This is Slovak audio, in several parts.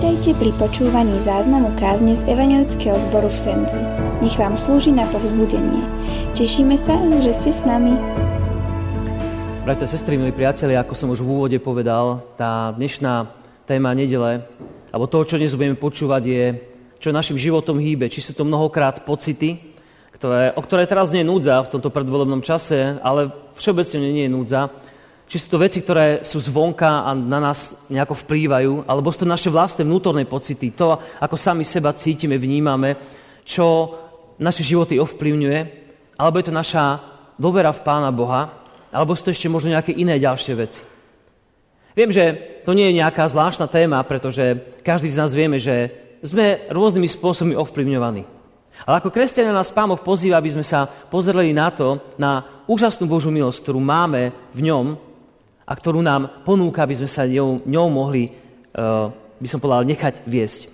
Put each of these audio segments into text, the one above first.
Vítajte pri počúvaní záznamu kázne z Evangelického zboru v Senci. Nech vám slúži na povzbudenie. Tešíme sa, že ste s nami. Bratia, sestry, milí priatelia, ako som už v úvode povedal, tá dnešná téma nedele, alebo toho, čo dnes budeme počúvať, je, čo našim životom hýbe. Či sú to mnohokrát pocity, ktoré, o ktoré teraz nie je núdza v tomto predvolebnom čase, ale všeobecne nie je núdza či sú to veci, ktoré sú zvonka a na nás nejako vplývajú, alebo sú to naše vlastné vnútorné pocity, to, ako sami seba cítime, vnímame, čo naše životy ovplyvňuje, alebo je to naša dôvera v Pána Boha, alebo sú to ešte možno nejaké iné ďalšie veci. Viem, že to nie je nejaká zvláštna téma, pretože každý z nás vieme, že sme rôznymi spôsobmi ovplyvňovaní. Ale ako kresťania nás Pán Boh pozýva, aby sme sa pozreli na to, na úžasnú Božú milosť, ktorú máme v ňom, a ktorú nám ponúka, aby sme sa ňou, ňou mohli, uh, by som povedal, nechať viesť.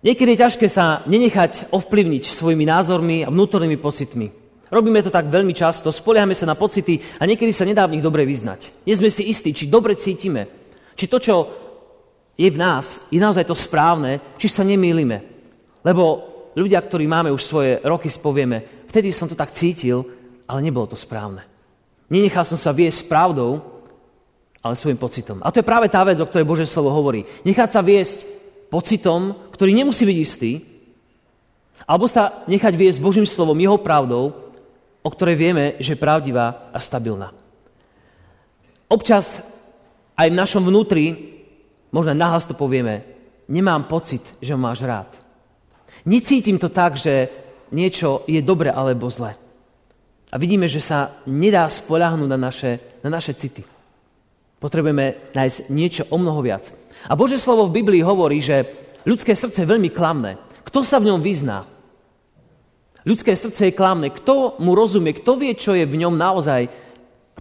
Niekedy je ťažké sa nenechať ovplyvniť svojimi názormi a vnútornými pocitmi. Robíme to tak veľmi často, spoliehame sa na pocity a niekedy sa nedá v nich dobre vyznať. Nie sme si istí, či dobre cítime, či to, čo je v nás, je naozaj to správne, či sa nemýlime. Lebo ľudia, ktorí máme už svoje roky, spovieme, vtedy som to tak cítil, ale nebolo to správne. Nenechal som sa viesť pravdou, ale svojim pocitom. A to je práve tá vec, o ktorej Bože slovo hovorí. Nechať sa viesť pocitom, ktorý nemusí byť istý, alebo sa nechať viesť Božím slovom, jeho pravdou, o ktorej vieme, že je pravdivá a stabilná. Občas aj v našom vnútri, možno nahlas to povieme, nemám pocit, že máš rád. Necítim to tak, že niečo je dobre alebo zle. A vidíme, že sa nedá spoľahnúť na naše, na naše city. Potrebujeme nájsť niečo o mnoho viac. A Bože slovo v Biblii hovorí, že ľudské srdce je veľmi klamné. Kto sa v ňom vyzná? Ľudské srdce je klamné. Kto mu rozumie? Kto vie, čo je v ňom naozaj?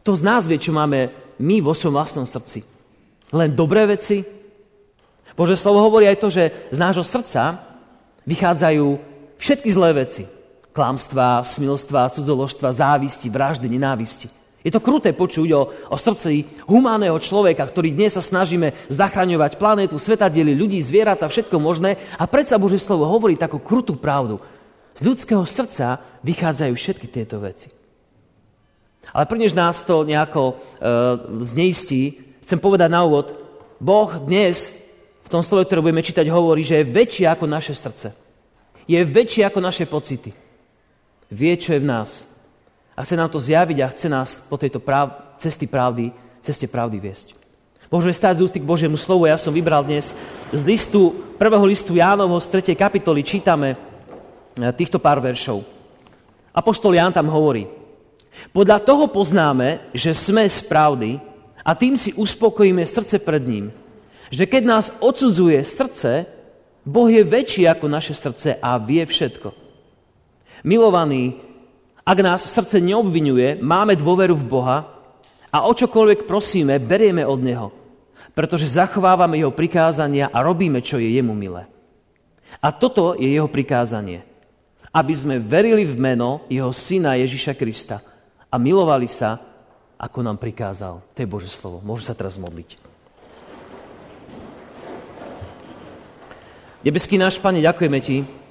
Kto z nás vie, čo máme my vo svojom vlastnom srdci? Len dobré veci? Bože slovo hovorí aj to, že z nášho srdca vychádzajú všetky zlé veci. Klamstva, smilstva, cudzoložstva, závisti, vraždy, nenávisti. Je to kruté počuť o, o srdci humánneho človeka, ktorý dnes sa snažíme zachraňovať planétu, svetadieli, ľudí, zvieratá, všetko možné. A predsa Božie slovo hovorí takú krutú pravdu. Z ľudského srdca vychádzajú všetky tieto veci. Ale prvnež nás to nejako e, zneistí, chcem povedať na úvod, Boh dnes v tom slove, ktoré budeme čítať, hovorí, že je väčší ako naše srdce. Je väčší ako naše pocity. Vie, čo je v nás a chce nám to zjaviť a chce nás po tejto práv, cesty pravdy, ceste pravdy viesť. Môžeme stáť z ústy k Božiemu slovu. Ja som vybral dnes z listu, prvého listu Jánovho z 3. kapitoly čítame e, týchto pár veršov. Apoštol Ján tam hovorí, podľa toho poznáme, že sme z pravdy a tým si uspokojíme srdce pred ním. Že keď nás odsudzuje srdce, Boh je väčší ako naše srdce a vie všetko. Milovaní, ak nás srdce neobvinuje, máme dôveru v Boha a o čokoľvek prosíme, berieme od Neho, pretože zachovávame Jeho prikázania a robíme, čo je Jemu milé. A toto je Jeho prikázanie. Aby sme verili v meno Jeho Syna Ježiša Krista a milovali sa, ako nám prikázal. To je Bože slovo. Môžu sa teraz modliť. Nebeský náš Pane, ďakujeme Ti,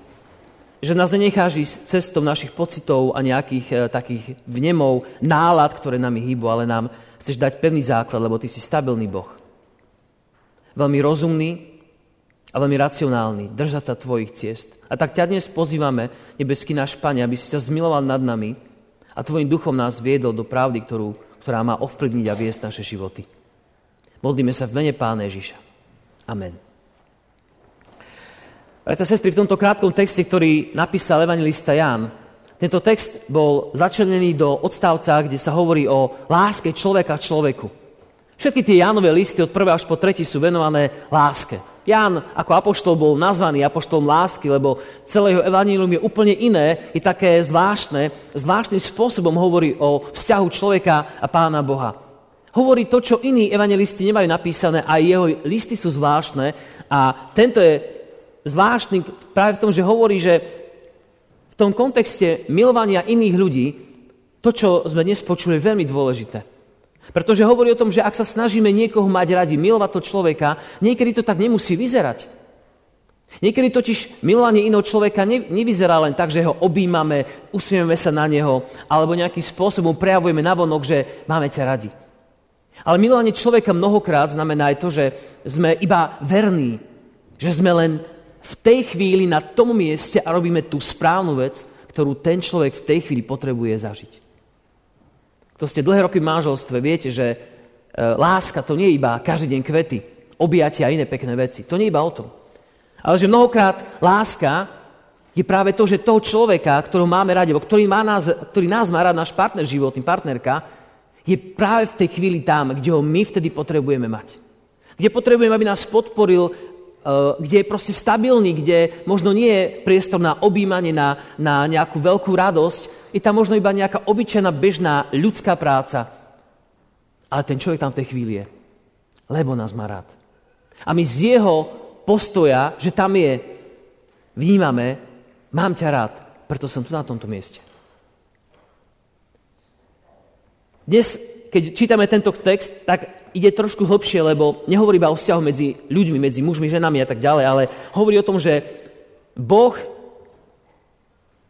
že nás nenecháš ísť cestou našich pocitov a nejakých e, takých vnemov, nálad, ktoré nami hýbu, ale nám chceš dať pevný základ, lebo Ty si stabilný Boh. Veľmi rozumný a veľmi racionálny, držať sa Tvojich ciest. A tak ťa dnes pozývame, nebeský náš Pane, aby si sa zmiloval nad nami a Tvojim duchom nás viedol do pravdy, ktorú, ktorá má ovplyvniť a viesť naše životy. Modlíme sa v mene Pána Ježiša. Amen. Bratia sestry, v tomto krátkom texte, ktorý napísal evangelista Ján, tento text bol začlenený do odstavca, kde sa hovorí o láske človeka človeku. Všetky tie Jánové listy od 1. až po 3. sú venované láske. Ján ako apoštol bol nazvaný apoštolom lásky, lebo celé jeho evanílium je úplne iné, je také zvláštne, zvláštnym spôsobom hovorí o vzťahu človeka a pána Boha. Hovorí to, čo iní evangelisti nemajú napísané a jeho listy sú zvláštne a tento je zvláštny práve v tom, že hovorí, že v tom kontexte milovania iných ľudí, to, čo sme dnes počuli, je veľmi dôležité. Pretože hovorí o tom, že ak sa snažíme niekoho mať radi, milovať to človeka, niekedy to tak nemusí vyzerať. Niekedy totiž milovanie iného človeka ne, nevyzerá len tak, že ho objímame, usmieme sa na neho, alebo nejakým spôsobom prejavujeme navonok, že máme ťa radi. Ale milovanie človeka mnohokrát znamená aj to, že sme iba verní, že sme len v tej chvíli na tom mieste a robíme tú správnu vec, ktorú ten človek v tej chvíli potrebuje zažiť. To ste dlhé roky v manželstve, viete, že e, láska to nie je iba každý deň kvety, objatia a iné pekné veci. To nie je iba o tom. Ale že mnohokrát láska je práve to, že toho človeka, ktorého máme radi, ktorý, má nás, ktorý nás má rád, náš partner životný, partnerka, je práve v tej chvíli tam, kde ho my vtedy potrebujeme mať. Kde potrebujeme, aby nás podporil, kde je proste stabilný, kde možno nie je priestor na objímanie, na, na nejakú veľkú radosť, je tam možno iba nejaká obyčajná, bežná ľudská práca. Ale ten človek tam v tej chvíli je. Lebo nás má rád. A my z jeho postoja, že tam je, vnímame, mám ťa rád, preto som tu na tomto mieste. Dnes, keď čítame tento text, tak ide trošku hlbšie, lebo nehovorí iba o vzťahu medzi ľuďmi, medzi mužmi, ženami a tak ďalej, ale hovorí o tom, že Boh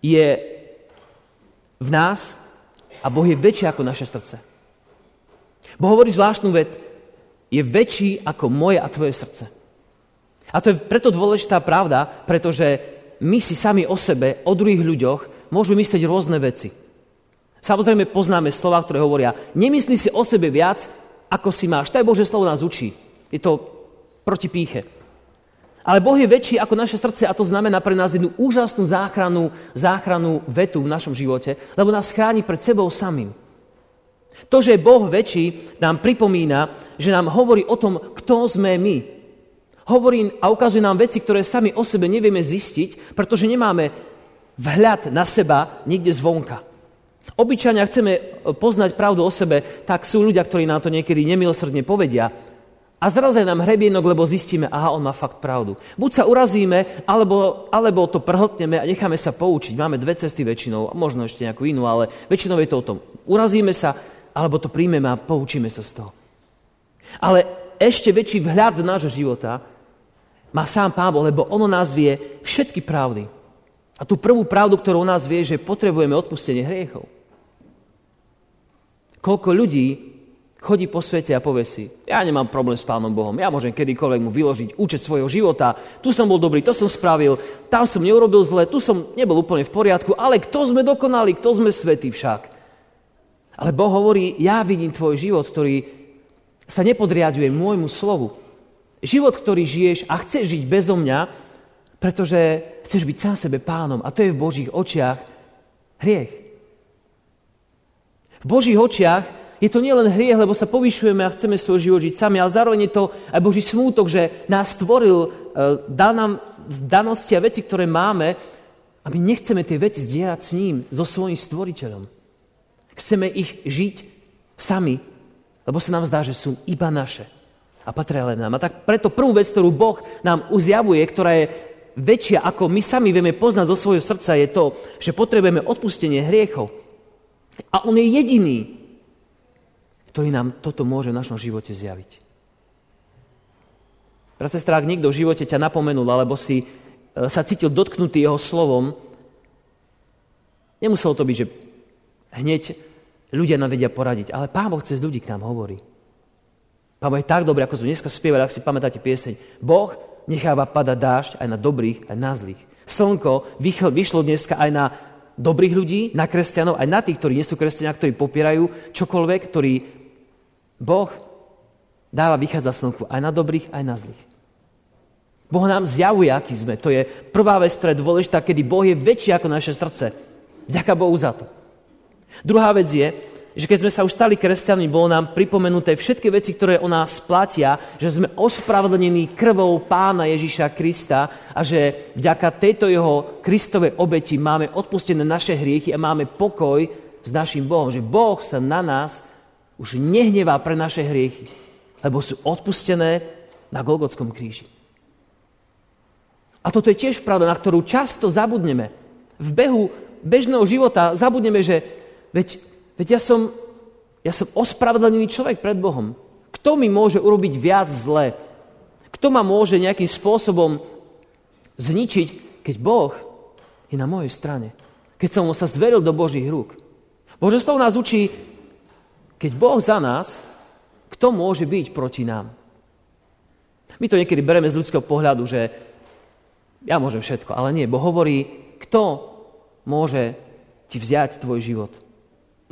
je v nás a Boh je väčší ako naše srdce. Boh hovorí zvláštnu ved, je väčší ako moje a tvoje srdce. A to je preto dôležitá pravda, pretože my si sami o sebe, o druhých ľuďoch, môžeme myslieť rôzne veci. Samozrejme poznáme slova, ktoré hovoria, nemyslí si o sebe viac, ako si máš. To je Bože slovo nás učí. Je to proti píche. Ale Boh je väčší ako naše srdce a to znamená pre nás jednu úžasnú záchranu, záchranu vetu v našom živote, lebo nás chráni pred sebou samým. To, že je Boh väčší, nám pripomína, že nám hovorí o tom, kto sme my. Hovorí a ukazuje nám veci, ktoré sami o sebe nevieme zistiť, pretože nemáme vhľad na seba niekde zvonka. Obyčajne, ak chceme poznať pravdu o sebe, tak sú ľudia, ktorí nám to niekedy nemilosrdne povedia. A zraze nám hrebienok, lebo zistíme, aha, on má fakt pravdu. Buď sa urazíme, alebo, alebo to prhltneme a necháme sa poučiť. Máme dve cesty väčšinou, možno ešte nejakú inú, ale väčšinou je to o tom. Urazíme sa, alebo to príjmeme a poučíme sa z toho. Ale ešte väčší vhľad nášho života má sám Pán Boh, lebo ono nás vie všetky pravdy. A tú prvú pravdu, ktorú nás vie, že potrebujeme odpustenie hriechov. Koľko ľudí chodí po svete a povie si, ja nemám problém s Pánom Bohom, ja môžem kedykoľvek mu vyložiť účet svojho života, tu som bol dobrý, to som spravil, tam som neurobil zle, tu som nebol úplne v poriadku, ale kto sme dokonali, kto sme svetí však. Ale Boh hovorí, ja vidím tvoj život, ktorý sa nepodriaduje môjmu slovu. Život, ktorý žiješ a chceš žiť bezo mňa, pretože chceš byť sám sebe pánom a to je v Božích očiach hriech. V Božích očiach je to nielen hriech, lebo sa povyšujeme a chceme svoj život žiť sami, ale zároveň je to aj Boží smútok, že nás stvoril, e, dal nám danosti a veci, ktoré máme a my nechceme tie veci zdieľať s ním, so svojím stvoriteľom. Chceme ich žiť sami, lebo sa nám zdá, že sú iba naše a patria len nám. A tak preto prvú vec, ktorú Boh nám uzjavuje, ktorá je väčšia, ako my sami vieme poznať zo svojho srdca, je to, že potrebujeme odpustenie hriechov. A On je jediný, ktorý nám toto môže v našom živote zjaviť. Brat, sestra, ak niekto v živote ťa napomenul, alebo si e, sa cítil dotknutý jeho slovom, nemuselo to byť, že hneď ľudia nám vedia poradiť, ale Pán Boh cez ľudí k nám hovorí. Pán Boh je tak dobrý, ako sme dneska spievali, ak si pamätáte pieseň. Boh necháva padať dážď aj na dobrých, aj na zlých. Slnko vyšlo dneska aj na dobrých ľudí, na kresťanov, aj na tých, ktorí nie sú kresťania, ktorí popierajú čokoľvek, ktorí Boh dáva vychádza slnku aj na dobrých, aj na zlých. Boh nám zjavuje, aký sme. To je prvá vec, ktorá je dôležitá, kedy Boh je väčší ako naše srdce. Ďaká Bohu za to. Druhá vec je, že keď sme sa už stali kresťanmi, bolo nám pripomenuté všetky veci, ktoré o nás platia, že sme ospravedlnení krvou pána Ježíša Krista a že vďaka tejto jeho Kristovej obeti máme odpustené naše hriechy a máme pokoj s našim Bohom. Že Boh sa na nás už nehnevá pre naše hriechy, lebo sú odpustené na Golgotskom kríži. A toto je tiež pravda, na ktorú často zabudneme. V behu bežného života zabudneme, že veď, veď ja som Ja som ospravedlnený človek pred Bohom. Kto mi môže urobiť viac zle? Kto ma môže nejakým spôsobom zničiť, keď Boh je na mojej strane? Keď som sa zveril do Božích rúk. Bože slovo nás učí, keď Boh za nás, kto môže byť proti nám? My to niekedy bereme z ľudského pohľadu, že ja môžem všetko, ale nie. Boh hovorí, kto môže ti vziať tvoj život.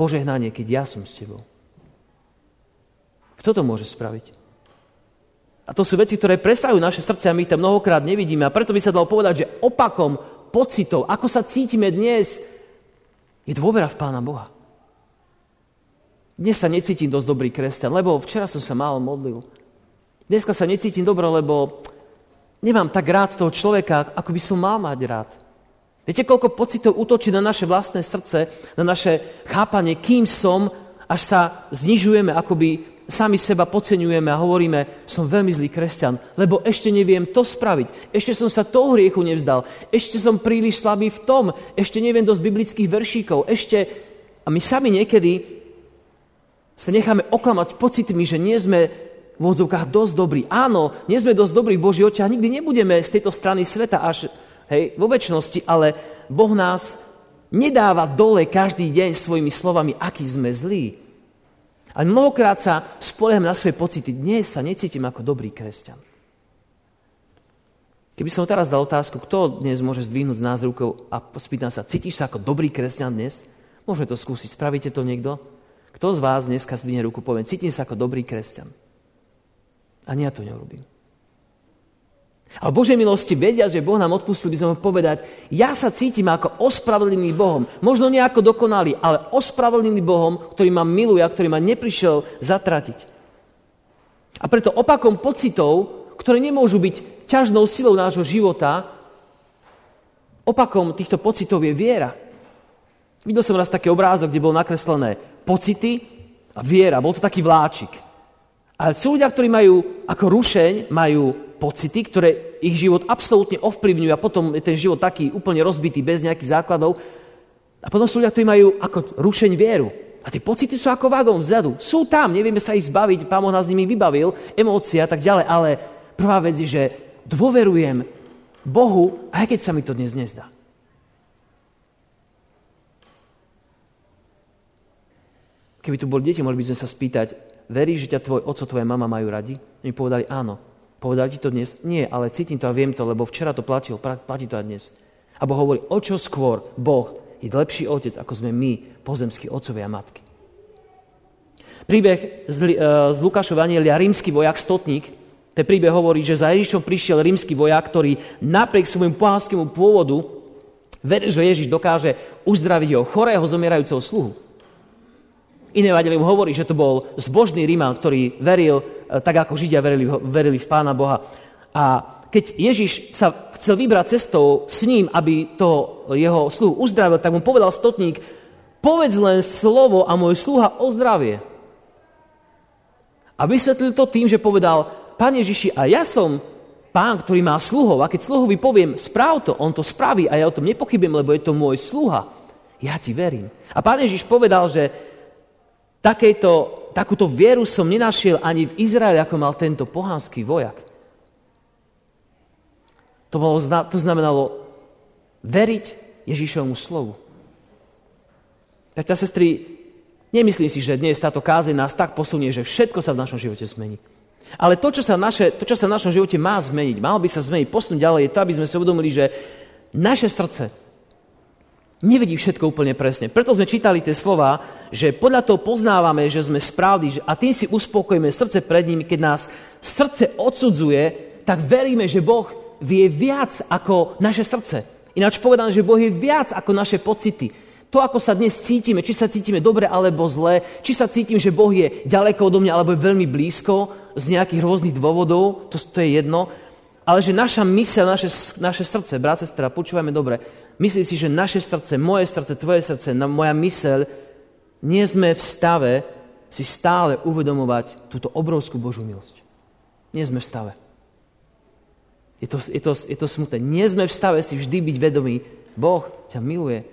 Požehnanie, keď ja som s tebou. Kto to môže spraviť? A to sú veci, ktoré presahujú naše srdce a my ich tam mnohokrát nevidíme. A preto by sa dalo povedať, že opakom pocitov, ako sa cítime dnes, je dôvera v Pána Boha. Dnes sa necítim dosť dobrý kresťan, lebo včera som sa málo modlil. Dneska sa necítim dobro, lebo nemám tak rád toho človeka, ako by som mal mať rád. Viete, koľko pocitov útočí na naše vlastné srdce, na naše chápanie, kým som, až sa znižujeme, akoby sami seba podceňujeme a hovoríme, som veľmi zlý kresťan, lebo ešte neviem to spraviť, ešte som sa toho hriechu nevzdal, ešte som príliš slabý v tom, ešte neviem dosť biblických veršíkov, ešte... A my sami niekedy sa necháme oklamať pocitmi, že nie sme v odzvukách dosť dobrý. Áno, nie sme dosť dobrí v Boží očiach, nikdy nebudeme z tejto strany sveta až hej, vo väčšnosti, ale Boh nás nedáva dole každý deň svojimi slovami, aký sme zlí. A mnohokrát sa spolieham na svoje pocity. Dnes sa necítim ako dobrý kresťan. Keby som teraz dal otázku, kto dnes môže zdvihnúť z nás rukou a spýtam sa, cítiš sa ako dobrý kresťan dnes? Môžeme to skúsiť. Spravíte to niekto? Kto z vás dneska zdvihne ruku, poviem, cítim sa ako dobrý kresťan. Ani ja to neurobím. A v Božej milosti vedia, že Boh nám odpustil, by sme mohli povedať, ja sa cítim ako ospravedlný Bohom. Možno nie ako dokonalý, ale ospravedlný Bohom, ktorý ma miluje a ktorý ma neprišiel zatratiť. A preto opakom pocitov, ktoré nemôžu byť ťažnou silou nášho života, opakom týchto pocitov je viera. Videl som raz taký obrázok, kde bol nakreslené pocity a viera. Bol to taký vláčik. Ale sú ľudia, ktorí majú ako rušeň, majú pocity, ktoré ich život absolútne ovplyvňujú a potom je ten život taký úplne rozbitý, bez nejakých základov. A potom sú ľudia, ktorí majú ako rušeň vieru. A tie pocity sú ako vagón vzadu. Sú tam, nevieme sa ich zbaviť, pán Boh nás nimi vybavil, emócia a tak ďalej, ale prvá vec je, že dôverujem Bohu, aj keď sa mi to dnes nezdá. Keby tu boli deti, mohli by sme sa spýtať, veríš, že ťa tvoj oco, tvoja mama majú radi? Mi povedali áno. Povedali ti to dnes? Nie, ale cítim to a viem to, lebo včera to platil, platí to aj dnes. A Boh hovorí, o čo skôr Boh je lepší otec, ako sme my, pozemskí otcovia a matky. Príbeh z, uh, z Lukášova Anielia, rímsky vojak, stotník, ten príbeh hovorí, že za Ježišom prišiel rímsky vojak, ktorý napriek svojmu pohánskému pôvodu veril, že Ježiš dokáže uzdraviť jeho chorého, zomierajúceho sluhu. Iné Evangelium hovorí, že to bol zbožný Ríman, ktorý veril, e, tak ako Židia verili, verili v Pána Boha. A keď Ježiš sa chcel vybrať cestou s ním, aby to jeho sluhu uzdravil, tak mu povedal stotník, povedz len slovo a môj sluha o zdravie. A vysvetlil to tým, že povedal, Pán Ježiši, a ja som pán, ktorý má sluhov, a keď sluhovi poviem, správ to, on to spraví a ja o tom nepochybujem, lebo je to môj sluha. Ja ti verím. A pán Ježiš povedal, že Takejto, takúto vieru som nenašiel ani v Izraeli, ako mal tento pohanský vojak. To, bolo, to znamenalo veriť Ježišovmu slovu. Priateľ, sestry, nemyslím si, že dnes táto kázeň nás tak posunie, že všetko sa v našom živote zmení. Ale to čo, sa naše, to, čo sa v našom živote má zmeniť, malo by sa zmeniť, posunúť ďalej, je to, aby sme si uvedomili, že naše srdce nevidí všetko úplne presne. Preto sme čítali tie slova, že podľa toho poznávame, že sme správni a tým si uspokojíme srdce pred ním. Keď nás srdce odsudzuje, tak veríme, že Boh vie viac ako naše srdce. Ináč povedané, že Boh je viac ako naše pocity. To, ako sa dnes cítime, či sa cítime dobre alebo zle, či sa cítim, že Boh je ďaleko odo mňa alebo je veľmi blízko z nejakých rôznych dôvodov, to, to je jedno, ale že naša mysel, naše, naše srdce, brat, sestra, počúvajme dobre, Myslí si, že naše srdce, moje srdce, tvoje srdce, moja myseľ, nie sme v stave si stále uvedomovať túto obrovskú Božú milosť. Nie sme v stave. Je to, je, to, je to smutné. Nie sme v stave si vždy byť vedomí. Boh ťa miluje.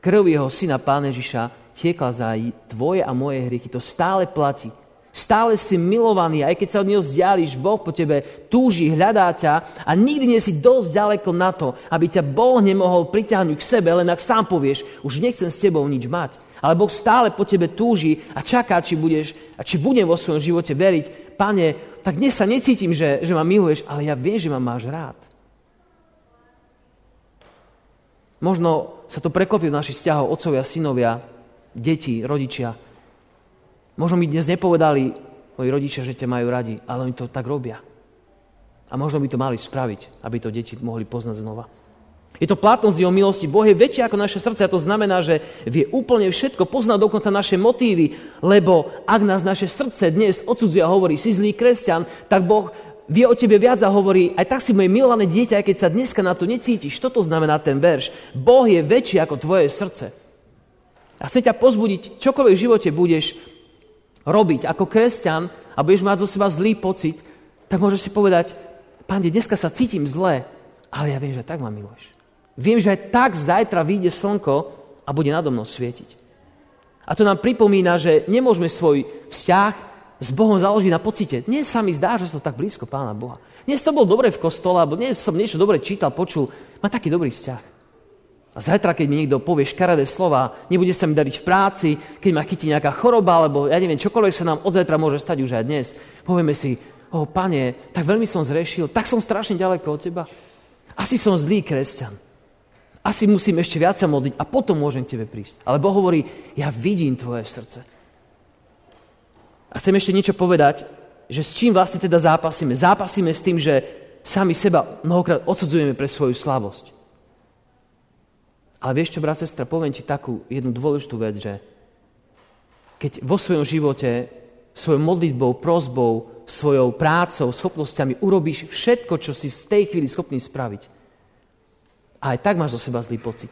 Krv jeho syna Pána Ježiša tiekla za tvoje a moje hriechy. To stále platí. Stále si milovaný, aj keď sa od neho vzdiališ, Boh po tebe túži, hľadá ťa a nikdy nie si dosť ďaleko na to, aby ťa Boh nemohol priťahnuť k sebe, len ak sám povieš, už nechcem s tebou nič mať. Ale Boh stále po tebe túži a čaká, či budeš a či budem vo svojom živote veriť. Pane, tak dnes sa necítim, že, že ma miluješ, ale ja viem, že ma máš rád. Možno sa to preklopí v našich vzťahov otcovia, synovia, deti, rodičia. Možno mi dnes nepovedali moji rodičia, že ťa majú radi, ale oni to tak robia. A možno by to mali spraviť, aby to deti mohli poznať znova. Je to platnosť jeho milosti. Boh je väčší ako naše srdce a to znamená, že vie úplne všetko, pozná dokonca naše motívy, lebo ak nás naše srdce dnes odsudzuje a hovorí, si zlý kresťan, tak Boh vie o tebe viac a hovorí, aj tak si moje milované dieťa, aj keď sa dneska na to necítiš. Toto znamená ten verš. Boh je väčší ako tvoje srdce. A chce ťa pozbudiť, čokoľvek v živote budeš robiť ako kresťan a budeš mať zo seba zlý pocit, tak môžeš si povedať, Pane, dneska sa cítim zle, ale ja viem, že tak ma miluješ. Viem, že aj tak zajtra vyjde slnko a bude nado mnou svietiť. A to nám pripomína, že nemôžeme svoj vzťah s Bohom založiť na pocite. Dnes sa mi zdá, že som tak blízko Pána Boha. Dnes to bol dobre v kostole, alebo dnes som niečo dobre čítal, počul. Má taký dobrý vzťah. A zajtra, keď mi niekto povie škaredé slova, nebude sa mi dariť v práci, keď ma chytí nejaká choroba, alebo ja neviem, čokoľvek sa nám od zajtra môže stať už aj dnes, povieme si, o oh, pane, tak veľmi som zrešil, tak som strašne ďaleko od teba. Asi som zlý kresťan. Asi musím ešte viac sa modliť a potom môžem k tebe prísť. Ale Boh hovorí, ja vidím tvoje srdce. A chcem ešte niečo povedať, že s čím vlastne teda zápasíme. Zápasíme s tým, že sami seba mnohokrát odsudzujeme pre svoju slabosť. Ale vieš čo, brat, sestra, poviem ti takú jednu dôležitú vec, že keď vo svojom živote, svojou modlitbou, prozbou, svojou prácou, schopnosťami urobíš všetko, čo si v tej chvíli schopný spraviť, a aj tak máš zo seba zlý pocit,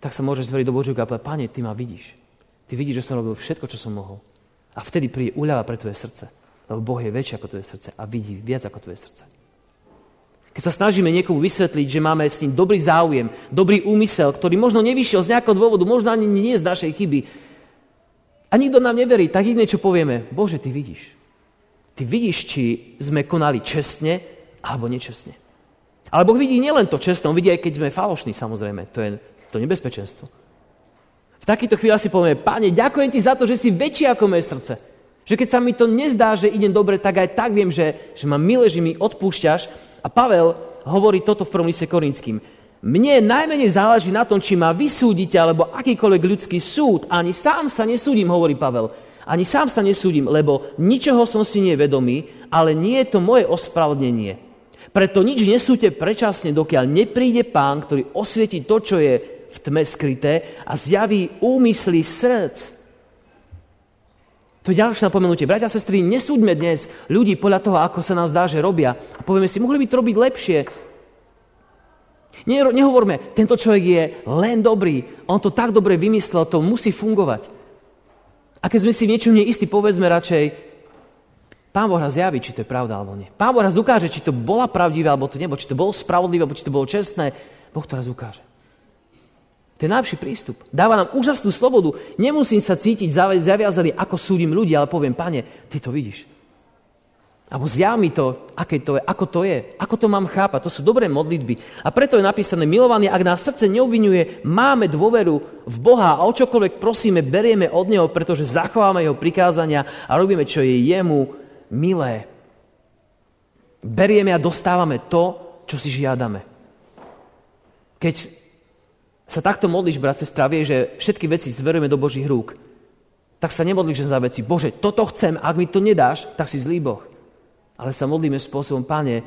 tak sa môžeš zveriť do Božieho a povedať, Pane, Ty ma vidíš. Ty vidíš, že som robil všetko, čo som mohol. A vtedy príde uľava pre tvoje srdce. Lebo Boh je väčší ako tvoje srdce a vidí viac ako tvoje srdce. Keď sa snažíme niekomu vysvetliť, že máme s ním dobrý záujem, dobrý úmysel, ktorý možno nevyšiel z nejakého dôvodu, možno ani nie z našej chyby, a nikto nám neverí, tak jedné, čo povieme, Bože, Ty vidíš. Ty vidíš, či sme konali čestne alebo nečestne. Ale Boh vidí nielen to čestné, On vidí aj keď sme falošní, samozrejme. To je to nebezpečenstvo. V takýchto chvíľach si povieme, Pane, ďakujem Ti za to, že si väčší ako moje srdce. Že keď sa mi to nezdá, že idem dobre, tak aj tak viem, že, že ma milé, že mi odpúšťaš a Pavel hovorí toto v prvom liste Korinským. Mne najmenej záleží na tom, či ma vysúdite, alebo akýkoľvek ľudský súd. Ani sám sa nesúdim, hovorí Pavel. Ani sám sa nesúdim, lebo ničoho som si nevedomý, ale nie je to moje ospravedlnenie. Preto nič nesúďte prečasne, dokiaľ nepríde pán, ktorý osvieti to, čo je v tme skryté a zjaví úmysly srdc. To je ďalšie napomenutie. Bratia a sestry, nesúďme dnes ľudí podľa toho, ako sa nám zdá, že robia. A povieme si, mohli by to robiť lepšie. Ne, nehovorme, tento človek je len dobrý. On to tak dobre vymyslel, to musí fungovať. A keď sme si v niečom neistí, povedzme radšej, Pán Boh nás zjaví, či to je pravda alebo nie. Pán Boh nás ukáže, či to bola pravdivé alebo to nebo, či to bolo spravodlivé, alebo či to bolo čestné. Boh to raz ukáže. To je najlepší prístup. Dáva nám úžasnú slobodu. Nemusím sa cítiť zaviazaný, ako súdim ľudí, ale poviem, pane, ty to vidíš. Alebo zjav mi to, aké to je, ako to je, ako to mám chápať. To sú dobré modlitby. A preto je napísané, milovaný, ak nás srdce neobvinuje, máme dôveru v Boha a o čokoľvek prosíme, berieme od Neho, pretože zachováme Jeho prikázania a robíme, čo je Jemu milé. Berieme a dostávame to, čo si žiadame. Keď sa takto modlíš, brat, sestra, vie, že všetky veci zverujeme do Božích rúk, tak sa nemodlíš za veci. Bože, toto chcem, ak mi to nedáš, tak si zlý Boh. Ale sa modlíme spôsobom, Pane,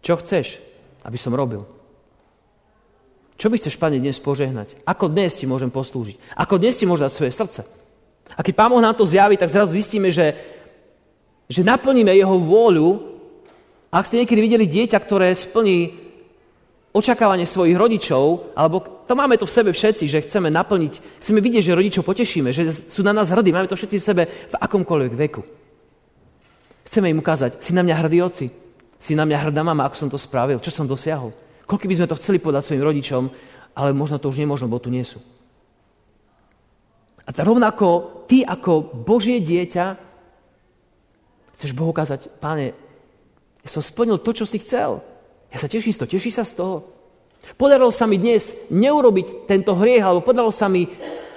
čo chceš, aby som robil? Čo by chceš, Pane, dnes požehnať? Ako dnes ti môžem poslúžiť? Ako dnes ti môžem dať svoje srdce? A keď Pán Boh nám to zjaví, tak zrazu zistíme, že, že naplníme Jeho vôľu. Ak ste niekedy videli dieťa, ktoré splní očakávanie svojich rodičov, alebo to máme to v sebe všetci, že chceme naplniť, chceme vidieť, že rodičov potešíme, že sú na nás hrdí, máme to všetci v sebe v akomkoľvek veku. Chceme im ukázať, si na mňa hrdý oci, si na mňa hrdá mama, ako som to spravil, čo som dosiahol. Koľko by sme to chceli povedať svojim rodičom, ale možno to už nemôžno, bo tu nie sú. A rovnako ty ako Božie dieťa chceš Bohu ukázať, páne, ja som splnil to, čo si chcel. Ja sa teším z toho, teší sa z toho. Podarilo sa mi dnes neurobiť tento hriech, alebo podarilo sa mi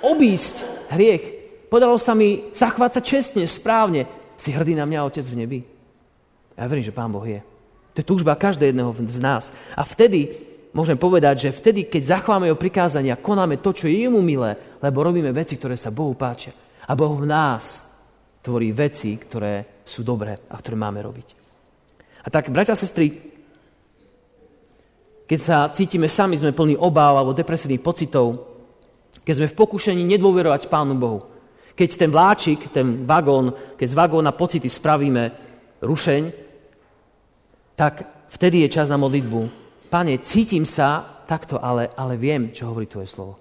obísť hriech. Podarilo sa mi zachvácať čestne, správne. Si hrdý na mňa, Otec v nebi. Ja verím, že Pán Boh je. To je túžba každého jedného z nás. A vtedy môžem povedať, že vtedy, keď zachováme jeho prikázania, konáme to, čo je jemu milé, lebo robíme veci, ktoré sa Bohu páčia. A Boh v nás tvorí veci, ktoré sú dobré a ktoré máme robiť. A tak, bratia a sestry, keď sa cítime sami, sme plní obáv alebo depresívnych pocitov, keď sme v pokušení nedôverovať Pánu Bohu, keď ten vláčik, ten vagón, keď z vagóna pocity spravíme rušeň, tak vtedy je čas na modlitbu. Pane, cítim sa takto, ale, ale viem, čo hovorí Tvoje slovo.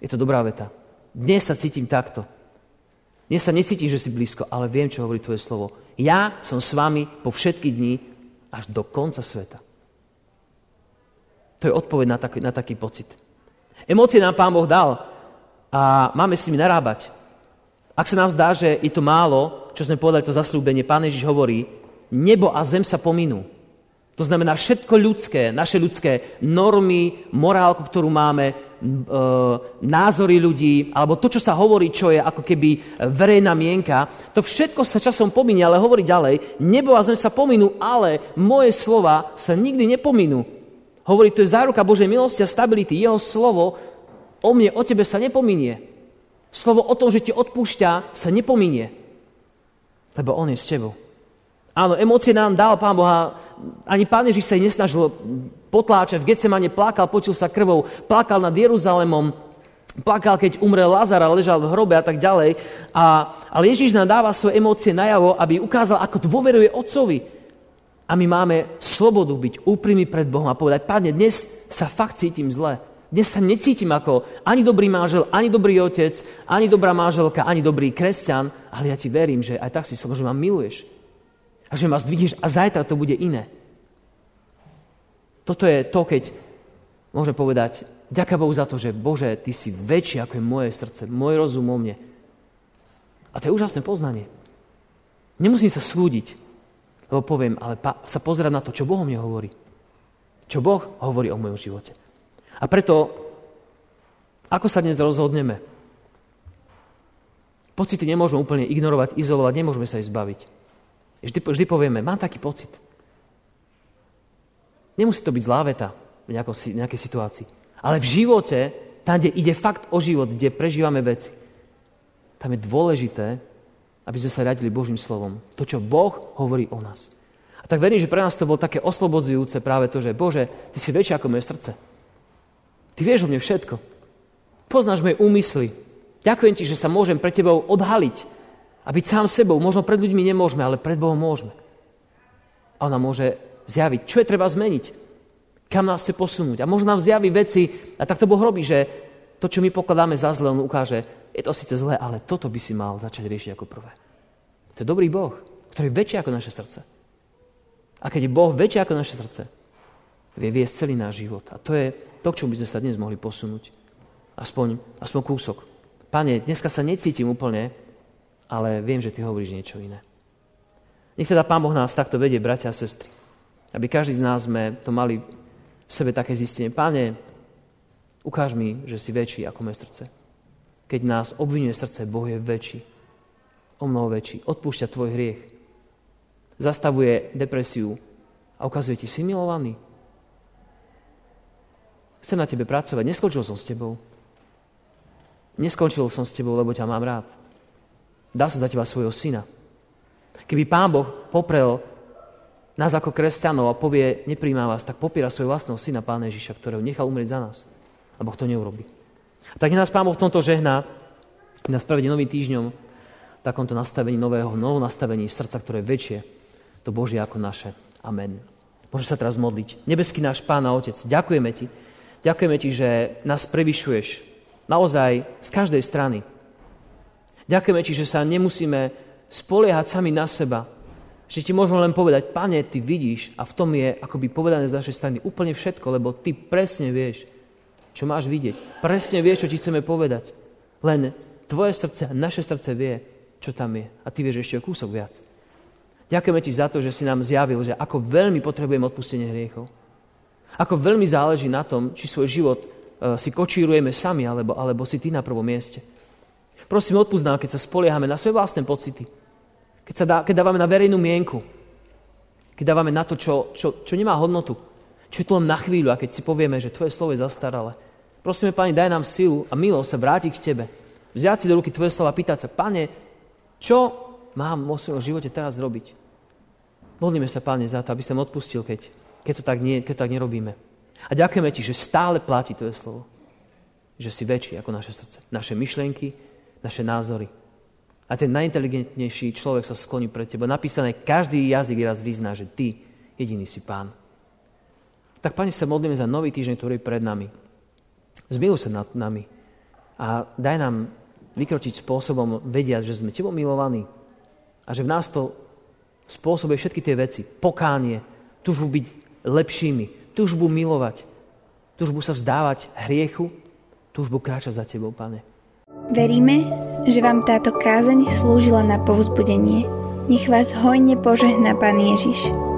Je to dobrá veta. Dnes sa cítim takto. Dnes sa necítim, že si blízko, ale viem, čo hovorí Tvoje slovo. Ja som s vami po všetky dní až do konca sveta. To je odpoveď na taký, na taký pocit. Emócie nám Pán Boh dal a máme s nimi narábať. Ak sa nám zdá, že je to málo, čo sme povedali, to zaslúbenie, Pán Ježiš hovorí, nebo a zem sa pominú. To znamená všetko ľudské, naše ľudské normy, morálku, ktorú máme, e, názory ľudí, alebo to, čo sa hovorí, čo je ako keby verejná mienka, to všetko sa časom pominie, ale hovorí ďalej, nebo a zem sa pominú, ale moje slova sa nikdy nepominú. Hovorí, to je záruka Božej milosti a stability. Jeho slovo o mne, o tebe sa nepominie. Slovo o tom, že ti odpúšťa, sa nepominie. Lebo on je s tebou. Áno, emócie nám dal Pán Boha. Ani Pán Ježiš sa ich nesnažil potláčať. V Getsemane plakal, počul sa krvou, plakal nad Jeruzalemom, plakal, keď umrel Lazar a ležal v hrobe a tak ďalej. A, ale Ježiš nám dáva svoje emócie najavo, aby ukázal, ako dôveruje Otcovi. A my máme slobodu byť úprimní pred Bohom a povedať, Pane, dnes sa fakt cítim zle. Dnes sa necítim ako ani dobrý mážel, ani dobrý otec, ani dobrá máželka, ani dobrý kresťan, ale ja ti verím, že aj tak si slovo, že ma miluješ a že ma zdvihneš a zajtra to bude iné. Toto je to, keď môžem povedať, ďaká Bohu za to, že Bože, Ty si väčší ako je moje srdce, môj rozum o mne. A to je úžasné poznanie. Nemusím sa súdiť, lebo poviem, ale pa, sa pozerať na to, čo Boh o mne hovorí. Čo Boh hovorí o mojom živote. A preto, ako sa dnes rozhodneme? Pocity nemôžeme úplne ignorovať, izolovať, nemôžeme sa ich zbaviť. Vždy, vždy povieme, mám taký pocit. Nemusí to byť zlá veta v nejakej situácii. Ale v živote, tam, kde ide fakt o život, kde prežívame veci, tam je dôležité, aby sme sa radili Božím slovom. To, čo Boh hovorí o nás. A tak verím, že pre nás to bolo také oslobodzujúce práve to, že Bože, Ty si väčší ako moje srdce. Ty vieš o mne všetko. Poznáš moje úmysly. Ďakujem Ti, že sa môžem pre Tebou odhaliť a byť sám sebou. Možno pred ľuďmi nemôžeme, ale pred Bohom môžeme. A ona môže zjaviť, čo je treba zmeniť. Kam nás chce posunúť. A možno nám zjaví veci, a tak to Boh robí, že to, čo my pokladáme za zle, on ukáže, je to síce zlé, ale toto by si mal začať riešiť ako prvé. To je dobrý Boh, ktorý je väčší ako naše srdce. A keď je Boh väčší ako naše srdce, vie viesť celý náš život. A to je to, k čomu by sme sa dnes mohli posunúť. Aspoň, aspoň kúsok. Pane, dneska sa necítim úplne ale viem, že ty hovoríš niečo iné. Nech teda Pán Boh nás takto vedie, bratia a sestry. Aby každý z nás sme to mali v sebe také zistenie. Páne, ukáž mi, že si väčší ako moje srdce. Keď nás obvinuje srdce, Boh je väčší. O mnoho väčší. Odpúšťa tvoj hriech. Zastavuje depresiu a ukazuje ti, si milovaný. Chcem na tebe pracovať. Neskončil som s tebou. Neskončil som s tebou, lebo ťa mám rád. Dá sa za teba svojho syna. Keby Pán Boh poprel nás ako kresťanov a povie, nepríjma vás, tak popiera svojho vlastného syna Pána Ježiša, ktorého nechal umrieť za nás. A Boh to neurobi. Tak nás Pán Boh v tomto žehná, nás prevedie novým týždňom v takomto nastavení nového, novom nastavení srdca, ktoré je väčšie, to Božie ako naše. Amen. Môžeme sa teraz modliť. Nebeský náš Pán a Otec, ďakujeme Ti. Ďakujeme Ti, že nás prevyšuješ naozaj z každej strany. Ďakujeme Ti, že sa nemusíme spoliehať sami na seba. Že Ti môžeme len povedať, Pane, Ty vidíš a v tom je akoby povedané z našej strany úplne všetko, lebo Ty presne vieš, čo máš vidieť. Presne vieš, čo Ti chceme povedať. Len tvoje srdce a naše srdce vie, čo tam je. A ty vieš ešte o kúsok viac. Ďakujeme ti za to, že si nám zjavil, že ako veľmi potrebujeme odpustenie hriechov. Ako veľmi záleží na tom, či svoj život uh, si kočírujeme sami, alebo, alebo si ty na prvom mieste. Prosím, odpúsť nám, keď sa spoliehame na svoje vlastné pocity. Keď, sa dá, keď dávame na verejnú mienku. Keď dávame na to, čo, čo, čo nemá hodnotu. Čo je to len na chvíľu a keď si povieme, že tvoje slovo je zastaralé. Prosíme, Pani, daj nám silu a milosť sa vrátiť k Tebe. Vziať si do ruky Tvoje slova a pýtať sa, Pane, čo mám vo svojom živote teraz robiť? Modlíme sa, Pane, za to, aby som odpustil, keď, keď, to tak nie, keď to tak nerobíme. A ďakujeme Ti, že stále platí Tvoje slovo. Že si väčší ako naše srdce. Naše myšlienky, naše názory. A ten najinteligentnejší človek sa skloní pred Tebou. Napísané, každý jazyk raz vyzná, že Ty jediný si Pán. Tak, Pane, sa modlíme za nový týždeň, ktorý je pred nami. Zmiluj sa nad nami a daj nám vykročiť spôsobom vediať, že sme Tebou milovaní a že v nás to spôsobuje všetky tie veci. Pokánie, túžbu byť lepšími, túžbu milovať, túžbu sa vzdávať hriechu, túžbu kráčať za Tebou, Pane. Veríme, že vám táto kázeň slúžila na povzbudenie. Nech vás hojne požehná Pán Ježiš.